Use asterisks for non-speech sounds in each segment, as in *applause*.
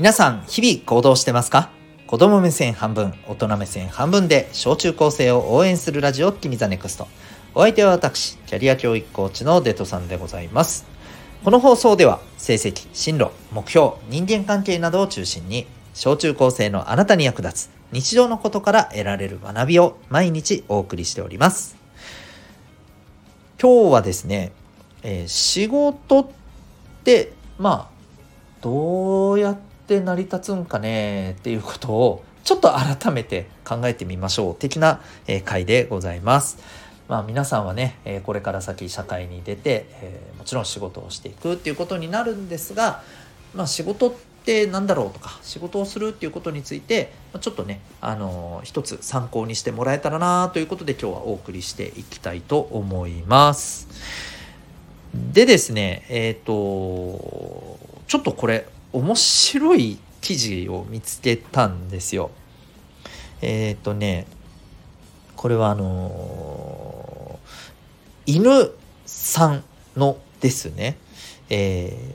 皆さん、日々行動してますか？子供目線半分、大人目線半分で小中高生を応援するラジオ、君ザネクスト。お相手は私、キャリア教育コーチのデトさんでございます。この放送では、成績、進路、目標、人間関係などを中心に、小中高生のあなたに役立つ日常のことから得られる学びを毎日お送りしております。今日はですね、えー、仕事ってまあどうやって成り立つんかねっていうことをちょっと改めて考えてみましょう的な、え、回でございます。まあ、皆さんはね、え、これから先社会に出て、え、もちろん仕事をしていくっていうことになるんですが、まあ、仕事って何だろうとか仕事をするっていうことについてちょっとね、あのー、一つ参考にしてもらえたらなということで今日はお送りしていきたいと思います。でですねえっ、ー、とちょっとこれ面白い記事を見つけたんですよ。えっ、ー、とねこれはあのー、犬さんのですね、えー、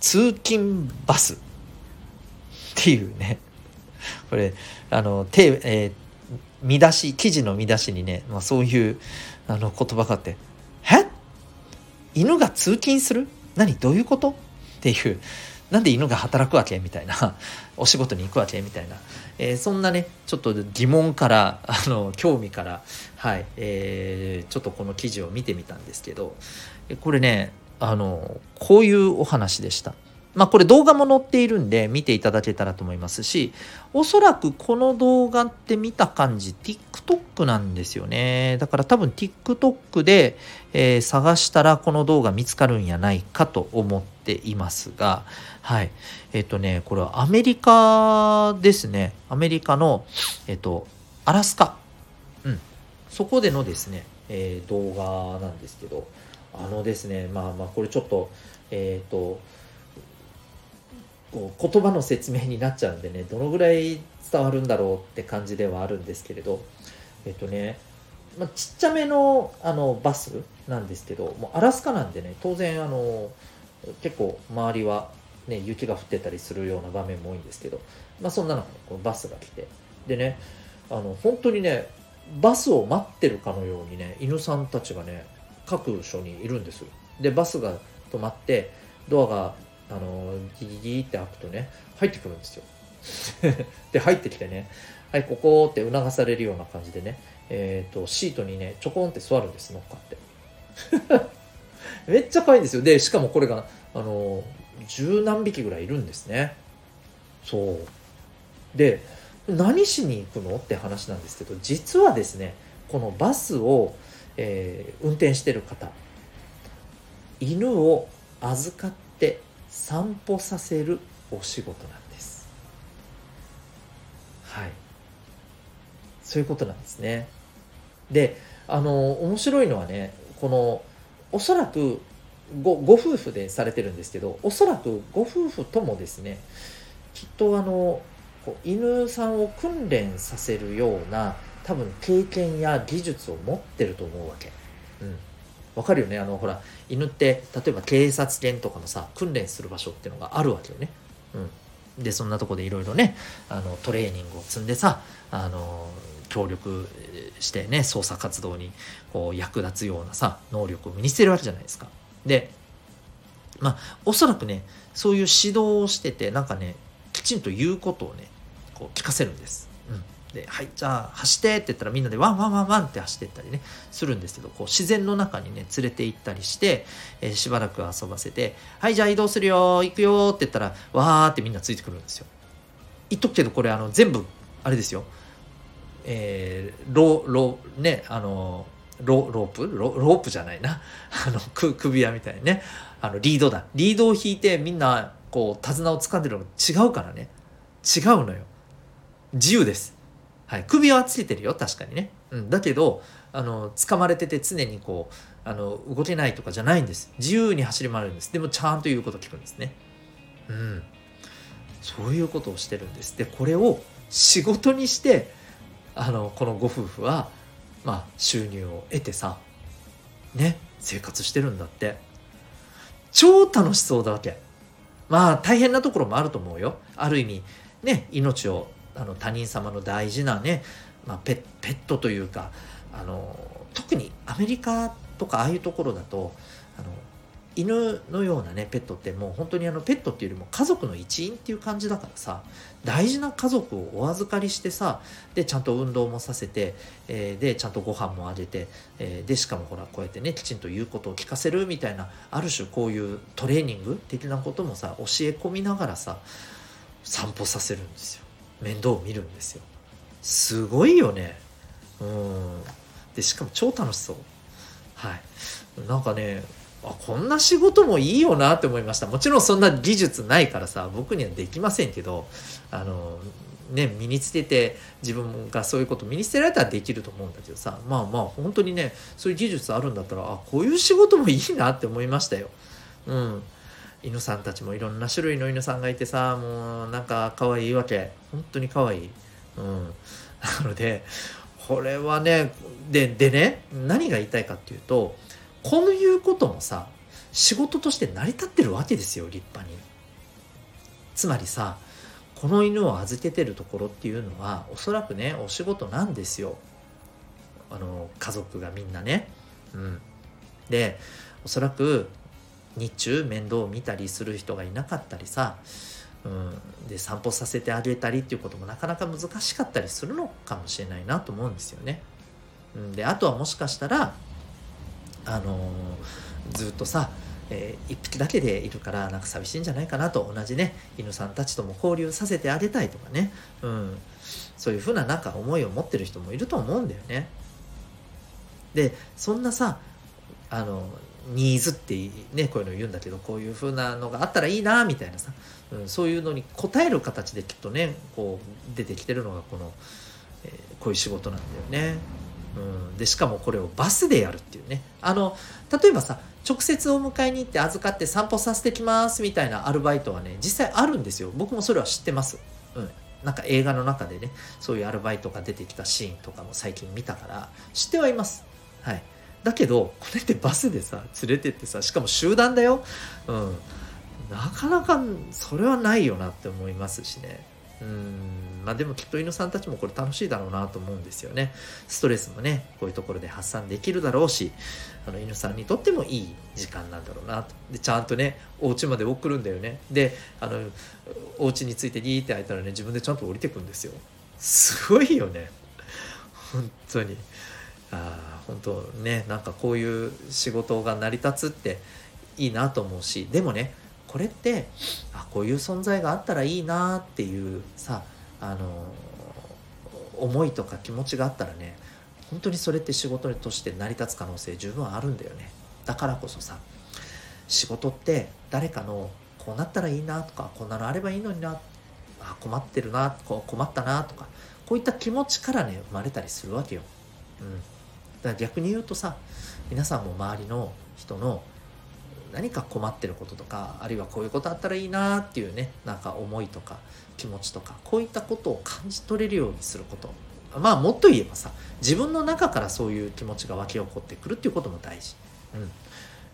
通勤バスっていうね *laughs* これあの手、えー、見出し記事の見出しにね、まあ、そういうあの言葉があって「え？犬が通勤する？何？どういうこと?」っていうなんで犬が働くわけみたいな *laughs* お仕事に行くわけみたいな、えー、そんなねちょっと疑問から *laughs* あの興味からはい、えー、ちょっとこの記事を見てみたんですけどこれねあのこういうお話でした。まあこれ動画も載っているんで見ていただけたらと思いますし、おそらくこの動画って見た感じ TikTok なんですよね。だから多分 TikTok で、えー、探したらこの動画見つかるんやないかと思っていますが、はい。えっ、ー、とね、これはアメリカですね。アメリカの、えっ、ー、と、アラスカ。うん。そこでのですね、え動画なんですけど、あのですね、まあまあこれちょっと、えっ、と、こう言葉の説明になっちゃうんでねどのぐらい伝わるんだろうって感じではあるんですけれど。えっとね、まあ、ちっちゃめのあのバスなんですけどもうアラスカなんでね当然あの結構周りは、ね、雪が降ってたりするような場面も多いんですけど、まあ、そんな中このバスが来て。でねあの本当にねバスを待ってるかのようにね犬さんたちがね各所にいるんですでバスが止まってドアがあのギギギって開くとね入ってくるんですよ。*laughs* で入ってきてねはいここって促されるような感じでねえっ、ー、とシートにねちょこんって座るんです乗っかって。*laughs* めっちゃ可愛いんですよ。でしかもこれがあの十何匹ぐらいいるんですね。そう。で何しに行くのって話なんですけど実はですねこのバスを、えー、運転してる方犬を預かって散歩させるお仕事なんです。はい。そういうことなんですね。であの面白いのはねこのおそらくごご夫婦でされてるんですけどおそらくご夫婦ともですねきっとあのこう犬さんを訓練させるような多分経験や技術を持ってると思うわけ。うん。わかるよねあのほら犬って例えば警察犬とかのさ訓練する場所っていうのがあるわけよね。うん、でそんなとこでいろいろねあのトレーニングを積んでさあの協力してね捜査活動にこう役立つようなさ能力を身につけるわけじゃないですか。でまあおそらくねそういう指導をしててなんかねきちんと言うことをねこう聞かせるんです。で「はいじゃあ走って」って言ったらみんなでワンワンワンワンって走ってったりねするんですけどこう自然の中にね連れて行ったりして、えー、しばらく遊ばせて「はいじゃあ移動するよ行くよ」って言ったらわーってみんなついてくるんですよ。言っとくけどこれあの全部あれですよ。えー、ロロねあのロロープ？ロロープじゃないな。*laughs* あの首輪みたいにね。あのリードだ。リードを引いてみんなこう手綱を掴んでるのが違うからね。違うのよ。自由です。はい、首はつけてるよ確かにね、うん、だけどあの掴まれてて常にこうあの動けないとかじゃないんです。自由に走り回るんです。でもちゃんと言うこと聞くんですね。うん。そういうことをしてるんです。でこれを仕事にしてあのこのご夫婦はまあ収入を得てさね生活してるんだって。超楽しそうだわけ。まあ大変なところもあると思うよ。ある意味ね命をあの他人様の大事なね、まあ、ペペットというかあの特にアメリカとかああいうところだとあの犬のようなねペットってもう本当にあのペットっていうよりも家族の一員っていう感じだからさ大事な家族をお預かりしてさでちゃんと運動もさせて、えー、でちゃんとご飯もあげて、えー、でしかもほらこうやってねきちんと言うことを聞かせるみたいなある種こういうトレーニング的なこともさ教え込みながらさ散歩させるんですよ。面倒を見るんですよ。すごいよね。うん。でしかも超楽しそう。はい。なんかねあこんな仕事もいいよなって思いました。もちろんそんな技術ないからさ僕にはできませんけどあのね身につけて自分がそういうこと身につけられたらできると思うんだけどさまあまあ本当にねそういう技術あるんだったらあこういう仕事もいいなって思いましたよ。うん。犬さんたちもいろんな種類の犬さんがいてさもうなんか可愛いわけ。本当に可愛い。うん。なのでこれはねででね何が言いたいかっていうとこういうこともさ仕事として成り立ってるわけですよ立派に。つまりさこの犬を預けてるところっていうのはおそらくねお仕事なんですよ。あの家族がみんなね。うん、でおそらく日中面倒を見たりする人がいなかったりさ、うん、で散歩させてあげたりっていうこともなかなか難しかったりするのかもしれないなと思うんですよね。うん、であとはもしかしたらあのー、ずっとさ、えー、一匹だけでいるからなんか寂しいんじゃないかなと同じね犬さんたちとも交流させてあげたいとかね、うん、そういうふうななんか思いを持ってる人もいると思うんだよね。でそんなさあのニーズってねこういうの言うんだけどこういう風なのがあったらいいなみたいなさ、うん、そういうのに応える形できっとねこう出てきてるのがこの、えー、こういう仕事なんだよね。うん、でしかもこれをバスでやるっていうね。あの例えばさ直接お迎えに行って預かって散歩させてきますみたいなアルバイトはね実際あるんですよ。僕もそれは知ってます、うん、なんか映画の中でねそういうアルバイトが出てきたシーンとかも最近見たから知ってはいます。はい。だけどこれってバスでさ連れてってさしかも集団だよ。うん。なかなかそれはないよなって思いますしね。うん。まあでもきっと犬さんたちもこれ楽しいだろうなと思うんですよね。ストレスもねこういうところで発散できるだろうしあの犬さんにとってもいい時間なんだろうなと。でちゃんとねお家まで送るんだよね。であのお家についてギーって開いたらね自分でちゃんと降りてくんですよ。すごいよね。本当に。あ本当ねなんかこういう仕事が成り立つっていいなと思うしでもねこれってあこういう存在があったらいいなっていうさあの思いとか気持ちがあったらね本当にそれって仕事として成り立つ可能性十分あるんだよねだからこそさ仕事って誰かのこうなったらいいなとかこんなのあればいいのになあ困ってるなこう困ったなとかこういった気持ちからね生まれたりするわけよ。うんから逆に言うとさ皆さんも周りの人の何か困ってることとかあるいはこういうことあったらいいなっていうねなんか思いとか気持ちとかこういったことを感じ取れるようにすること。まあもっと言えばさ自分の中からそういう気持ちが湧き起こってくるっていうことも大事、うん、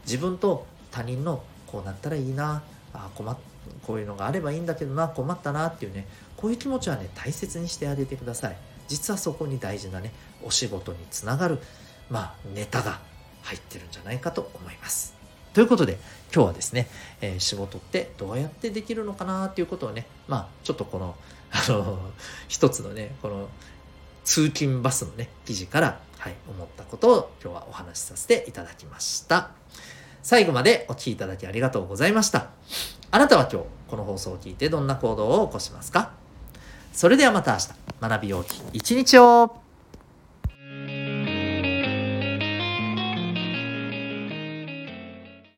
自分と他人のこうなったらいいなあ困っこういうのがあればいいんだけどな困ったなっていうねこういう気持ちはね大切にしてあげてください。実はそこに大事なねお仕事につながるまあネタが入ってるんじゃないかと思います。ということで今日はですね、えー、仕事ってどうやってできるのかなっていうことをねまあちょっとこのあの一つのねこの通勤バスのね記事から、はい、思ったことを今日はお話しさせていただきました。最後までお聴きいただきありがとうございました。あなたは今日この放送を聞いてどんな行動を起こしますか？それではまた明日。学びようき一日を。